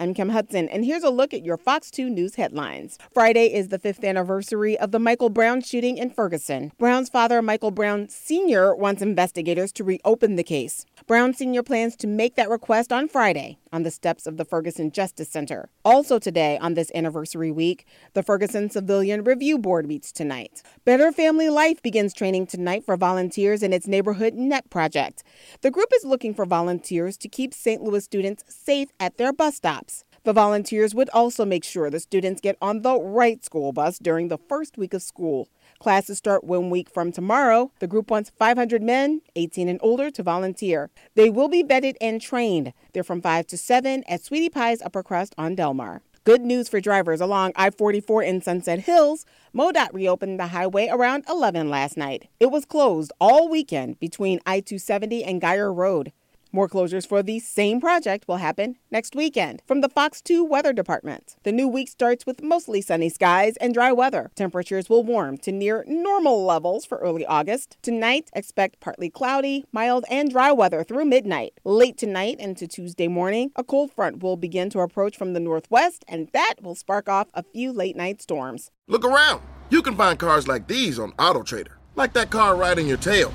I'm Kim Hudson, and here's a look at your Fox 2 News headlines. Friday is the fifth anniversary of the Michael Brown shooting in Ferguson. Brown's father, Michael Brown Sr., wants investigators to reopen the case. Brown Sr. plans to make that request on Friday on the steps of the Ferguson Justice Center. Also, today, on this anniversary week, the Ferguson Civilian Review Board meets tonight. Better Family Life begins training tonight for volunteers in its neighborhood net project. The group is looking for volunteers to keep St. Louis students safe at their bus stops. The volunteers would also make sure the students get on the right school bus during the first week of school. Classes start one week from tomorrow. The group wants 500 men, 18 and older, to volunteer. They will be vetted and trained. They're from 5 to 7 at Sweetie Pie's Upper Crust on Delmar. Good news for drivers along I 44 in Sunset Hills. MoDOT reopened the highway around 11 last night. It was closed all weekend between I 270 and Geyer Road. More closures for the same project will happen next weekend. From the Fox 2 Weather Department, the new week starts with mostly sunny skies and dry weather. Temperatures will warm to near normal levels for early August. Tonight, expect partly cloudy, mild, and dry weather through midnight. Late tonight into Tuesday morning, a cold front will begin to approach from the northwest, and that will spark off a few late night storms. Look around. You can find cars like these on AutoTrader, like that car right in your tail.